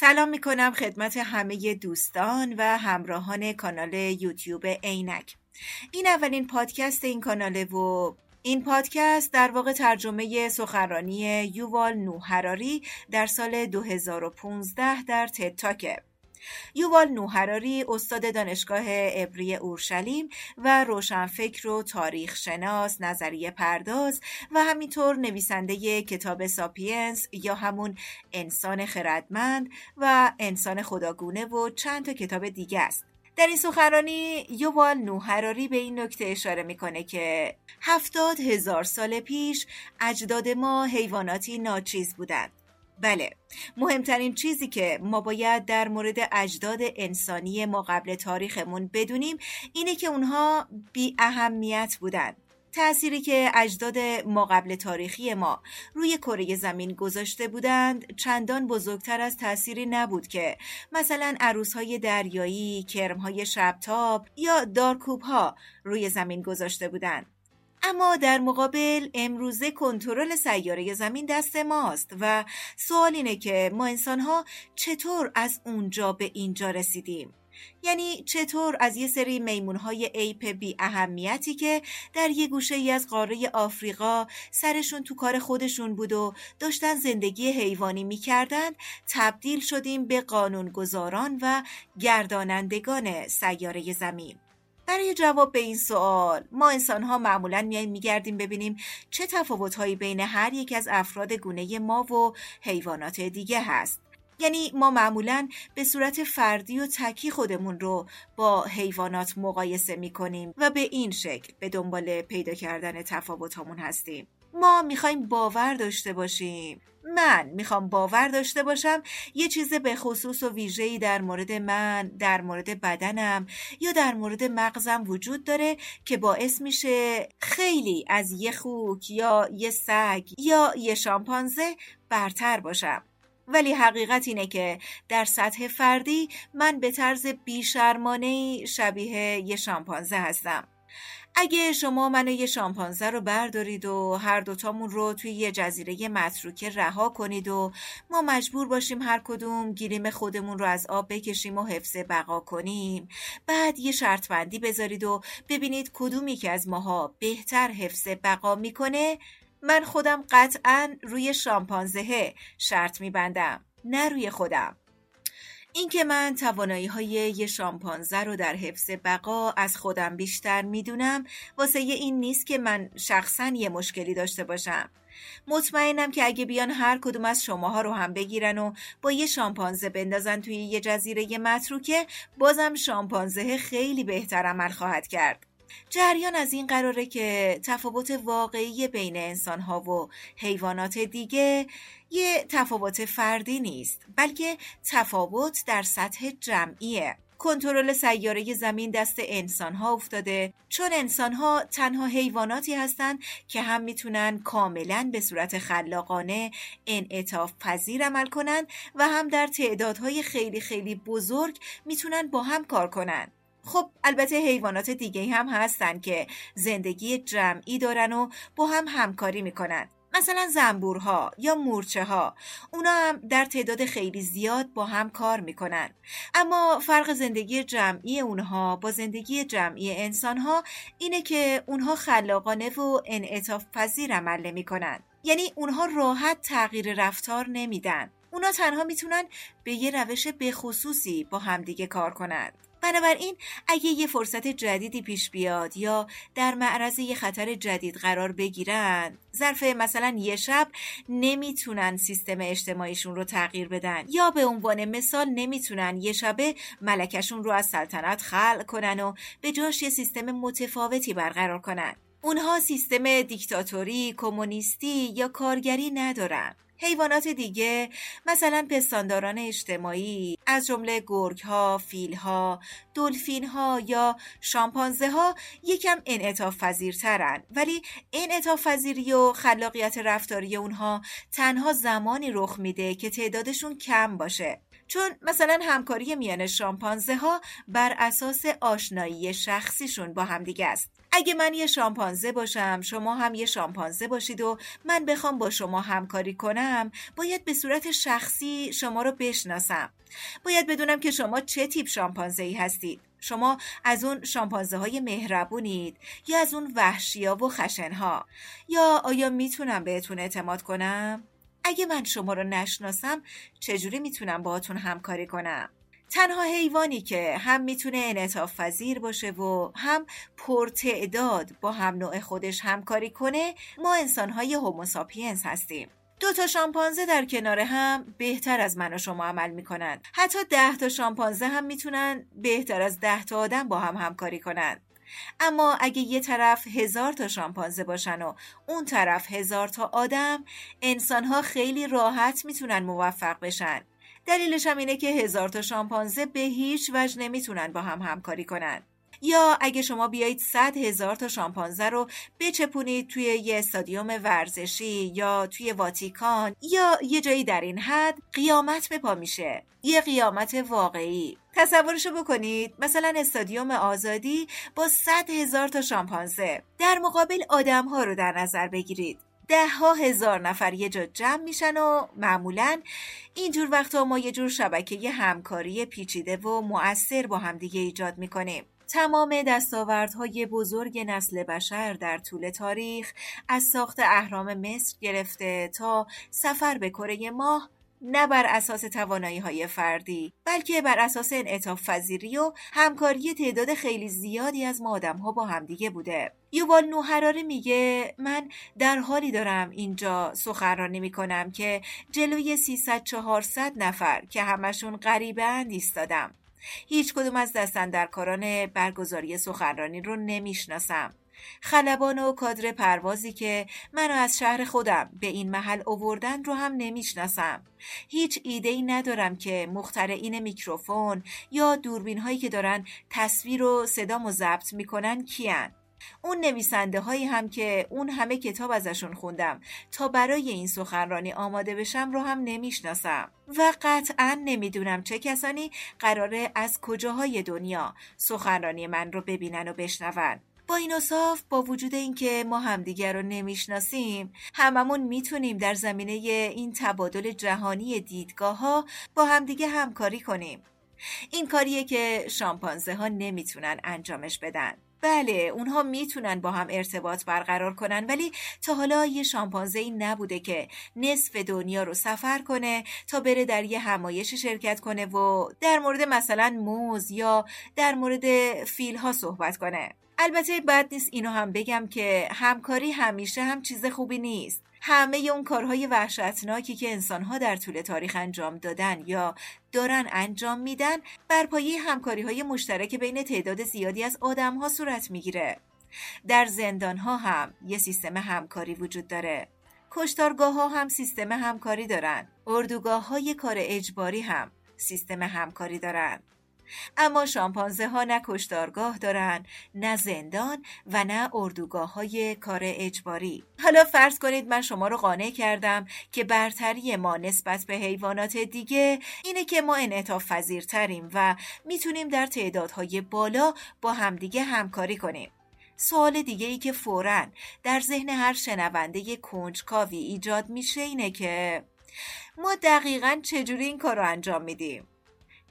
سلام می کنم خدمت همه دوستان و همراهان کانال یوتیوب عینک. این اولین پادکست این کاناله و این پادکست در واقع ترجمه سخنرانی یووال نوهراری در سال 2015 در تتاکه یووال نوهراری استاد دانشگاه عبری اورشلیم و روشنفکر و تاریخ شناس نظریه پرداز و همینطور نویسنده کتاب ساپینس یا همون انسان خردمند و انسان خداگونه و چند تا کتاب دیگه است. در این سخنرانی یووال نوهراری به این نکته اشاره می‌کنه که هفتاد هزار سال پیش اجداد ما حیواناتی ناچیز بودند. بله مهمترین چیزی که ما باید در مورد اجداد انسانی ما قبل تاریخمون بدونیم اینه که اونها بی اهمیت بودن تأثیری که اجداد ما قبل تاریخی ما روی کره زمین گذاشته بودند چندان بزرگتر از تأثیری نبود که مثلا عروسهای دریایی، کرمهای شبتاب یا دارکوب ها روی زمین گذاشته بودند. اما در مقابل امروزه کنترل سیاره زمین دست ماست و سوال اینه که ما انسان ها چطور از اونجا به اینجا رسیدیم؟ یعنی چطور از یه سری میمون های ایپ بی اهمیتی که در یه گوشه ای از قاره آفریقا سرشون تو کار خودشون بود و داشتن زندگی حیوانی می‌کردن تبدیل شدیم به قانونگذاران و گردانندگان سیاره زمین. برای جواب به این سوال ما انسان ها معمولا میایم میگردیم ببینیم چه تفاوت هایی بین هر یک از افراد گونه ما و حیوانات دیگه هست. یعنی ما معمولا به صورت فردی و تکی خودمون رو با حیوانات مقایسه می‌کنیم و به این شکل به دنبال پیدا کردن تفاوت هستیم. ما می‌خوایم باور داشته باشیم. من می‌خوام باور داشته باشم یه چیز به خصوص و ویژه‌ای در مورد من در مورد بدنم یا در مورد مغزم وجود داره که باعث میشه خیلی از یه خوک یا یه سگ یا یه شامپانزه برتر باشم. ولی حقیقت اینه که در سطح فردی من به طرز بیشرمانه شبیه یه شامپانزه هستم. اگه شما منو یه شامپانزه رو بردارید و هر دوتامون رو توی یه جزیره متروکه رها کنید و ما مجبور باشیم هر کدوم گیریم خودمون رو از آب بکشیم و حفظ بقا کنیم. بعد یه شرط بندی بذارید و ببینید کدومی که از ماها بهتر حفظ بقا می‌کنه. من خودم قطعا روی شامپانزه شرط میبندم نه روی خودم. اینکه من توانایی های یه شامپانزه رو در حفظ بقا از خودم بیشتر می‌دونم واسه این نیست که من شخصا یه مشکلی داشته باشم. مطمئنم که اگه بیان هر کدوم از شماها رو هم بگیرن و با یه شامپانزه بندازن توی یه جزیره متروکه بازم شامپانزه خیلی بهتر عمل خواهد کرد. جریان از این قراره که تفاوت واقعی بین انسان ها و حیوانات دیگه یه تفاوت فردی نیست بلکه تفاوت در سطح جمعیه. کنترل سیاره زمین دست انسان ها افتاده چون انسان ها تنها حیواناتی هستند که هم می‌تونن کاملا به صورت خلاقانه انعطاف پذیر عمل کنن و هم در تعدادهای خیلی خیلی بزرگ می‌تونن با هم کار کنن خب البته حیوانات دیگه هم هستن که زندگی جمعی دارن و با هم همکاری می‌کنن. مثلا زنبورها یا مورچه ها اونا هم در تعداد خیلی زیاد با هم کار می‌کنن. اما فرق زندگی جمعی اونها با زندگی جمعی انسان ها اینه که اونها خلاقانه و انعطاف پذیر عمل نمی‌کنن. یعنی اونها راحت تغییر رفتار نمیدن. اونا تنها می‌تونن به یه روش بخصوصی با همدیگه کار کنند بنابراین اگه یه فرصت جدیدی پیش بیاد یا در معرض یه خطر جدید قرار بگیرن ظرف مثلا یه شب نمی‌تونن سیستم اجتماعیشون رو تغییر بدن. یا به عنوان مثال نمی‌تونن یه شبه ملکشون رو از سلطنت خلق کنن و به جاش یه سیستم متفاوتی برقرار کنن. اونها سیستم دیکتاتوری، کمونیستی یا کارگری ندارن. حیوانات دیگه مثلا پستانداران اجتماعی از جمله گرگ ها، فیل ها، دلفین ها یا شامپانزه ها یکم انعطاف پذیرترن. ولی انعطاف پذیری و خلاقیت رفتاری اونها تنها زمانی رخ میده که تعدادشون کم باشه. چون مثلا همکاری میان شامپانزه ها بر اساس آشنایی شخصیشون با همدیگه است. اگه من یه شامپانزه باشم شما هم یه شامپانزه باشید و من بخوام با شما همکاری کنم باید به صورت شخصی شما رو بشناسم. باید بدونم که شما چه تیپ شامپانزه ای هستید. شما از اون شامپانزه های مهربونید یا از اون وحشیا و خشنها؟ یا آیا می‌تونم بهتون اعتماد کنم؟ اگه من شما رو نشناسم چجوری می‌تونم باهاتون همکاری کنم؟ تنها حیوانی که هم می‌تونه انعطاف پذیر باشه و هم پرتعداد با هم نوع خودش همکاری کنه ما انسانهای هوموساپینس هستیم. دو تا شامپانزه در کنار هم بهتر از من و شما عمل می‌کنن. حتی ده تا شامپانزه هم می‌تونن بهتر از ده تا آدم با هم همکاری کنن. اما اگه یه طرف هزار تا شامپانزه باشن و اون طرف هزار تا آدم انسان ها خیلی راحت می‌تونن موفق بشن. دلیلش هم اینه که هزار تا شامپانزه به هیچ وجه نمی‌تونن با هم همکاری کنن. یا اگه شما بیایید صد هزار تا شامپانزه رو بچپونید توی یه استادیوم ورزشی یا توی واتیکان یا یه جایی در این حد قیامت به پا میشه. یه قیامت واقعی. تصورشو بکنید. مثلا استادیوم آزادی با صد هزار تا شامپانزه. در مقابل آدم ها رو در نظر بگیرید. ده ها هزار نفر یه جا جمع میشن و معمولا اینجور وقتا ما یه جور شبکه همکاری پیچیده و مؤثر با همدیگه ایجاد می‌کنیم. تمام دستاوردهای بزرگ نسل بشر در طول تاریخ از ساخت اهرام مصر گرفته تا سفر به کره ماه نه بر اساس توانایی های فردی بلکه بر اساس انعطاف پذیری و همکاری تعداد خیلی زیادی از ما آدم ها با همدیگه بوده. یووال نوحراره میگه من در حالی دارم اینجا سخنرانی می‌کنم که جلوی 300 400 نفر که همشون غریبند ایستادم. هیچ کدوم از دستندرکاران برگزاری سخنرانی رو نمی‌شناسم. خلبان و کادر پروازی که منو از شهر خودم به این محل اووردن رو هم نمی‌شناسم. هیچ ایده ای ندارم که مخترعین میکروفون یا دوربین هایی که دارن تصویر و صدامو ضبط می‌کنن کیان. اون نویسنده هایی هم که اون همه کتاب ازشون خوندم تا برای این سخنرانی آماده بشم رو هم نمی‌شناسم. و قطعا نمی‌دونم چه کسانی قراره از کجاهای دنیا سخنرانی من رو ببینن و بشنون. با این اصاف با وجود اینکه ما همدیگر رو نمی‌شناسیم هممون می‌تونیم در زمینه این تبادل جهانی دیدگاه ها با همدیگه همکاری کنیم. این کاریه که شامپانزه ها نمی‌تونن انجامش بدن. بله اونها می‌تونن با هم ارتباط برقرار کنن ولی تا حالا یه شامپانزه ای نبوده که نصف دنیا رو سفر کنه تا بره در یه همایش شرکت کنه و در مورد مثلا موز یا در مورد فیل ها صحبت کنه. البته بد نیست اینو هم بگم که همکاری همیشه هم چیز خوبی نیست. همه اون کارهای وحشتناکی که انسانها در طول تاریخ انجام دادن یا دارن انجام میدن بر پایه همکاری های مشترک بین تعداد زیادی از آدم ها صورت می‌گیره. در زندان ها هم یه سیستم همکاری وجود داره. کشتارگاه ها هم سیستم همکاری دارن. اردوگاه های کار اجباری هم سیستم همکاری دارن. اما شامپانزه ها نه کشتارگاه دارن نه زندان و نه اردوگاه های کار اجباری. حالا فرض کنید من شما رو قانع کردم که برتری ما نسبت به حیوانات دیگه اینه که ما انعطاف پذیرتریم و می‌تونیم در تعدادهای بالا با همدیگه همکاری کنیم. سوال دیگه ای که فورا در ذهن هر شنونده کنجکاوی ایجاد میشه اینه که ما دقیقا چجوری این کار رو انجام میدیم؟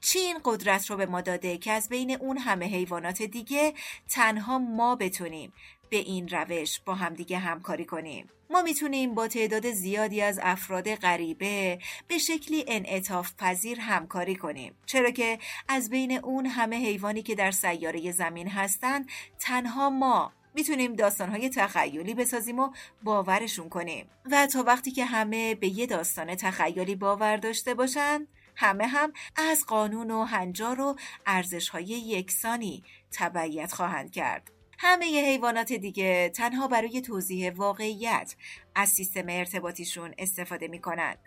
چی این قدرت رو به ما داده که از بین اون همه حیوانات دیگه تنها ما بتونیم به این روش با همدیگه همکاری کنیم. ما می‌تونیم با تعداد زیادی از افراد غریبه به شکلی انعطاف پذیر همکاری کنیم. چرا که از بین اون همه حیوانی که در سیاره زمین هستن تنها ما می‌تونیم داستانهای تخیلی بسازیم و باورشون کنیم. و تا وقتی که همه به یه داستان تخیلی باور داشته باشن همه هم از قانون و هنجار و ارزشهای یکسانی تبعیت خواهند کرد. همه حیوانات دیگه تنها برای توضیح واقعیت از سیستم ارتباطیشون استفاده می کنند.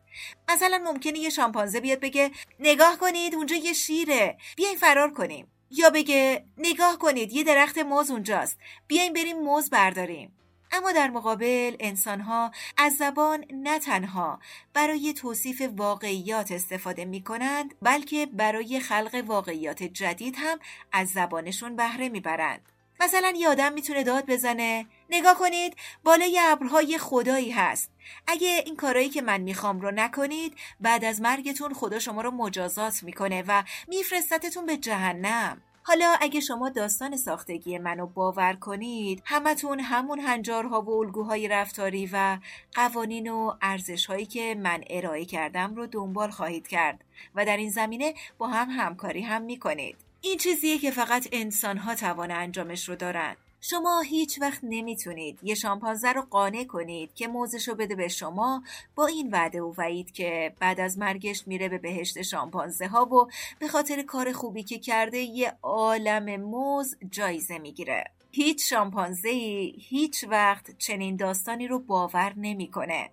مثلا ممکنه یه شامپانزه بیاد بگه نگاه کنید اونجا یه شیره بیاین فرار کنیم. یا بگه نگاه کنید یه درخت موز اونجاست بیاین بریم موز برداریم. اما در مقابل انسانها از زبان نه تنها برای توصیف واقعیات استفاده می کنند بلکه برای خلق واقعیات جدید هم از زبانشون بهره می‌برند. مثلا یه آدم می‌تونه داد بزنه نگاه کنید بالای ابرهای خدایی هست اگه این کارایی که من می‌خوام رو نکنید بعد از مرگتون خدا شما رو مجازات می‌کنه و میفرستتتون به جهنم حالا اگه شما داستان ساختگی منو باور کنید همتون همون هنجارها و الگوهای رفتاری و قوانین و ارزشهایی که من ارائه کردم رو دنبال خواهید کرد و در این زمینه با هم همکاری هم می‌کنید. این چیزیه که فقط انسانها توان انجامش رو دارن. شما هیچ وقت نمی‌تونید یه شامپانزه رو قانع کنید که موزش رو بده به شما با این وعده و وعید که بعد از مرگش میره به بهشت شامپانزه ها و به خاطر کار خوبی که کرده یه عالم موز جایزه می‌گیره. هیچ شامپانزه هیچ وقت چنین داستانی رو باور نمی‌کنه.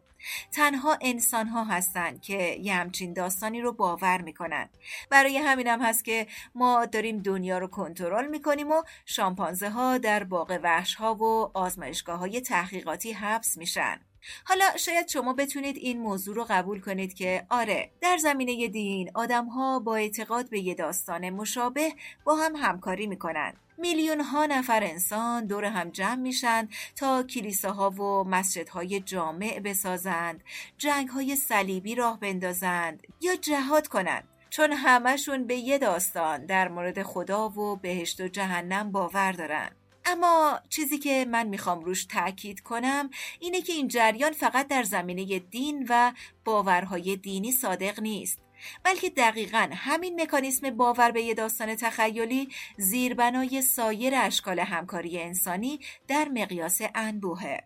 تنها انسان ها هستند که یه همچین داستانی رو باور می‌کنن. برای همینم هست که ما داریم دنیا رو کنترل می‌کنیم و شامپانزه ها در باغ وحش ها و آزمایشگاه های تحقیقاتی حبس میشن. حالا شاید شما بتونید این موضوع رو قبول کنید که آره در زمینه دین آدم ها با اعتقاد به یه داستان مشابه با هم همکاری می‌کنن. میلیون ها نفر انسان دور هم جمع میشن تا کلیساها و مسجدهای جامع بسازند جنگ های صلیبی راه بندازند یا جهاد کنند. چون همشون به یه داستان در مورد خدا و بهشت و جهنم باور دارن. اما چیزی که من می‌خوام روش تاکید کنم اینه که این جریان فقط در زمینه دین و باورهای دینی صادق نیست. بلکه دقیقا همین مکانیسم باور به یه داستان تخیلی زیربنای سایر اشکال همکاری انسانی در مقیاس انبوهه.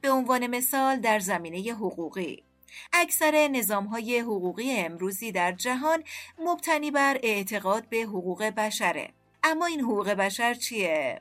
به عنوان مثال در زمینه حقوقی. اکثر نظام های حقوقی امروزی در جهان مبتنی بر اعتقاد به حقوق بشره. اما این حقوق بشر چیه؟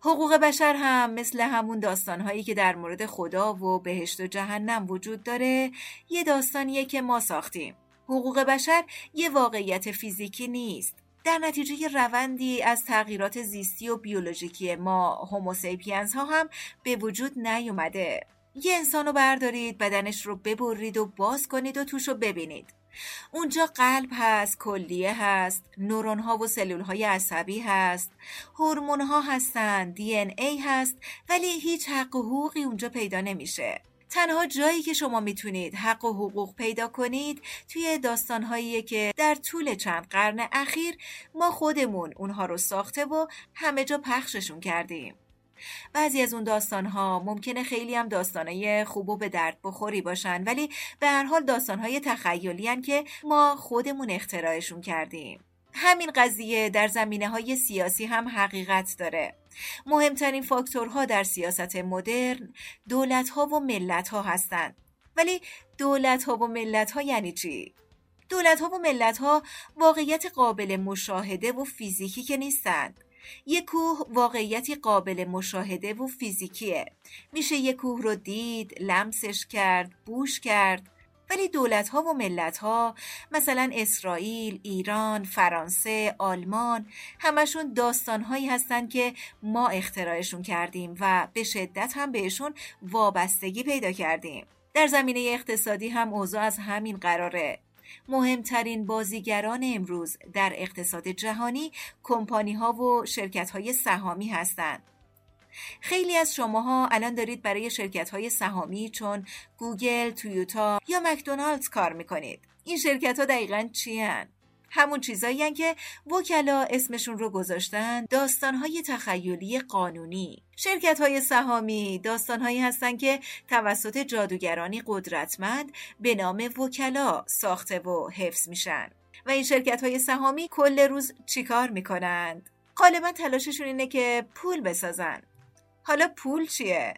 حقوق بشر هم مثل همون داستانهایی که در مورد خدا و بهشت و جهنم وجود داره یه داستانیه که ما ساختیم. حقوق بشر یه واقعیت فیزیکی نیست. در نتیجه روندی از تغییرات زیستی و بیولوژیکی ما هوموسیپینز ها هم به وجود نیومده. یه انسان رو بردارید بدنش رو ببرید و باز کنید و توش رو ببینید. اونجا قلب هست کلیه هست نورون ها و سلول های عصبی هست هورمون ها هستن دی ای هست ولی هیچ حق و حقوقی اونجا پیدا نمیشه. تنها جایی که شما می‌تونید حق و حقوق پیدا کنید توی داستانهایی که در طول چند قرن اخیر ما خودمون اونها رو ساخته و همه جا پخششون کردیم. بعضی از اون داستان ها ممکنه خیلی هم داستانهای خوب و به درد بخوری باشن ولی به هر حال داستان های تخیلی که ما خودمون اختراعشون کردیم. همین قضیه در زمینه های سیاسی هم حقیقت داره مهمترین فاکتورها در سیاست مدرن دولت ها و ملت ها هستند. ولی دولت ها و ملت ها یعنی چی؟ دولت ها و ملت ها واقعیت قابل مشاهده و فیزیکی که نیستند. یک کوه واقعیتی قابل مشاهده و فیزیکیه. میشه یک کوه رو دید، لمسش کرد، بوش کرد. ولی دولت ها و ملت ها مثلا اسرائیل، ایران، فرانسه، آلمان همشون داستان هایی هستن که ما اختراعشون کردیم و به شدت هم بهشون وابستگی پیدا کردیم. در زمینه اقتصادی هم اوضاع از همین قراره. مهمترین بازیگران امروز در اقتصاد جهانی کمپانی ها و شرکت های سهامی هستند. خیلی از شماها الان دارید برای شرکت های سهامی چون گوگل، تویوتا یا مکدونالدز کار می‌کنید. این شرکت ها دقیقا چی هن؟ همون چیزایی که وکلا اسمشون رو گذاشتن داستان های تخیلی قانونی شرکت های سهامی داستان هایی هستن که توسط جادوگرانی قدرتمند به نام وکلا ساخته و حفظ میشن و این شرکت های سهامی کل روز چیکار می‌کنند؟ غالبا تلاششون اینه که پول بسازن حالا پول چیه؟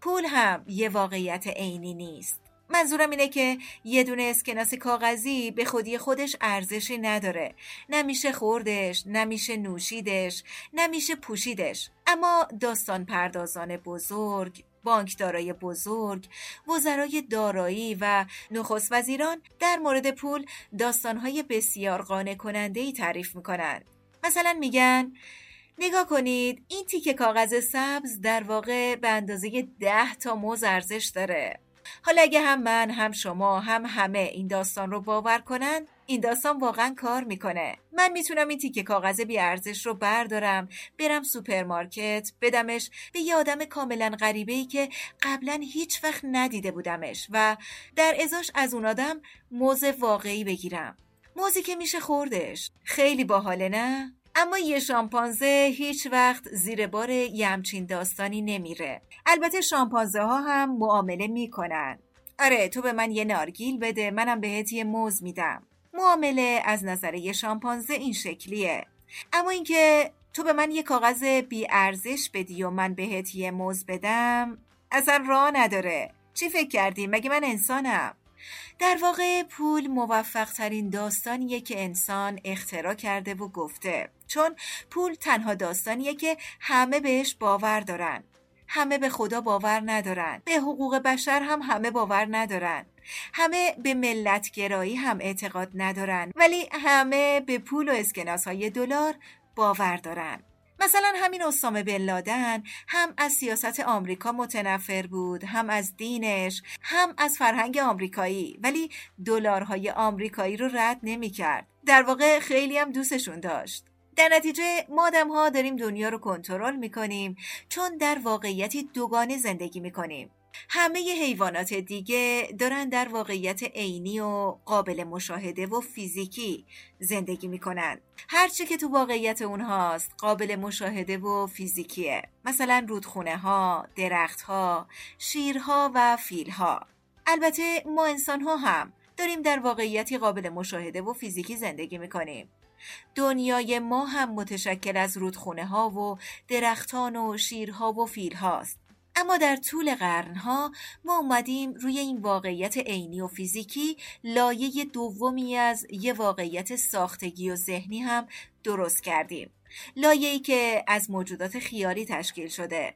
پول هم یه واقعیت عینی نیست. منظورم اینه که یه دونه اسکناس کاغذی به خودی خودش ارزشی نداره. نمیشه خوردش، نمیشه نوشیدش، نمیشه پوشیدش. اما داستان پردازان بزرگ، بانکدارای بزرگ، وزرای دارایی و نخست وزیران در مورد پول داستانهای بسیار قانع کننده ای تعریف می‌کنن. مثلا میگن نگاه کنید این تیکه کاغذ سبز در واقع به اندازه ده تا موز ارزش داره. حالا اگه هم من هم شما هم همه این داستان رو باور کنن این داستان واقعا کار می‌کنه. من می‌تونم این تیکه کاغذ بی ارزش رو بردارم برم سوپرمارکت بدمش به یه آدم کاملا غریبه ای که قبلا هیچ وقت ندیده بودمش و در ازاش از اون آدم موز واقعی بگیرم. موزی که میشه خوردش. خیلی باحاله نه؟ اما یه شامپانزه هیچ وقت زیر بار یه همچین داستانی نمیره. البته شامپانزه ها هم معامله می‌کنن. آره تو به من یه نارگیل بده منم بهت یه موز میدم. معامله از نظر یه شامپانزه این شکلیه. اما اینکه تو به من یه کاغذ بی ارزش بدی و من بهت یه موز بدم اصلا راه نداره. چی فکر کردی؟ مگه من انسانم؟ در واقع پول موفق ترین داستانیه که انسان اختراع کرده و گفته. چون پول تنها داستانیه که همه بهش باور دارن. همه به خدا باور ندارن. به حقوق بشر هم همه باور ندارن. همه به ملتگرایی هم اعتقاد ندارن. ولی همه به پول و اسکناس های دلار باور دارن. مثلا همین اسامه بن لادن هم از سیاست آمریکا متنفر بود هم از دینش هم از فرهنگ آمریکایی ولی دلارهای آمریکایی رو رد نمی‌کرد. در واقع خیلی هم دوستشون داشت. در نتیجه ما آدم ها داریم دنیا رو کنترل می‌کنیم چون در واقعیتی دوگانه زندگی می‌کنیم. همه حیوانات دیگه دارن در واقعیت عینی و قابل مشاهده و فیزیکی زندگی می‌کنن. هرچی که تو واقعیت اونهاست قابل مشاهده و فیزیکیه. مثلا رودخونه ها، درخت ها، شیرها و فیلها. البته ما انسان ها هم داریم در واقعیتی قابل مشاهده و فیزیکی زندگی می‌کنیم. دنیای ما هم متشکل از رودخونه ها و درختان و شیرها و فیل هاست اما در طول قرنها ما اومدیم روی این واقعیت عینی و فیزیکی لایه دومی از یه واقعیت ساختگی و ذهنی هم درست کردیم. لایه‌ای که از موجودات خیالی تشکیل شده.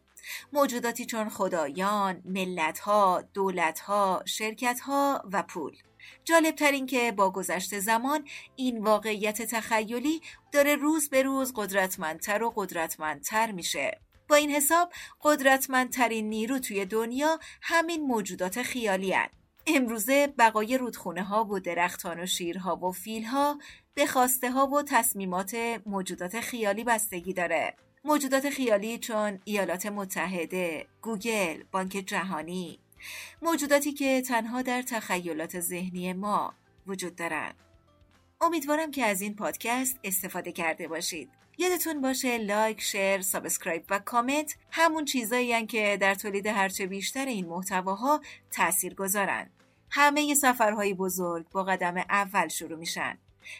موجوداتی چون خدایان، ملتها، دولتها، شرکتها و پول. جالبتر این که با گذشت زمان این واقعیت تخیلی داره روز به روز قدرتمندتر و قدرتمندتر میشه. با این حساب قدرتمندترین نیرو توی دنیا همین موجودات خیالی هن. امروزه بقای رودخونه ها و درختان و شیرها و فیلها به خواسته ها و تصمیمات موجودات خیالی بستگی داره موجودات خیالی چون ایالات متحده، گوگل، بانک جهانی موجوداتی که تنها در تخیلات ذهنی ما وجود دارند. امیدوارم که از این پادکست استفاده کرده باشید. یادتون باشه like، share، subscribe و کامنت همون چیزایی که در تولید هرچه بیشتر این محتواها تأثیر گذارن. همه سفرهای بزرگ با قدم اول شروع میشن.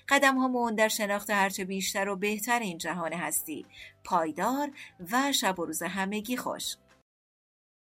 قدم هامون در شناخت هرچه بیشتر و بهتر این جهان هستی پایدار و شب و روز همگی خوش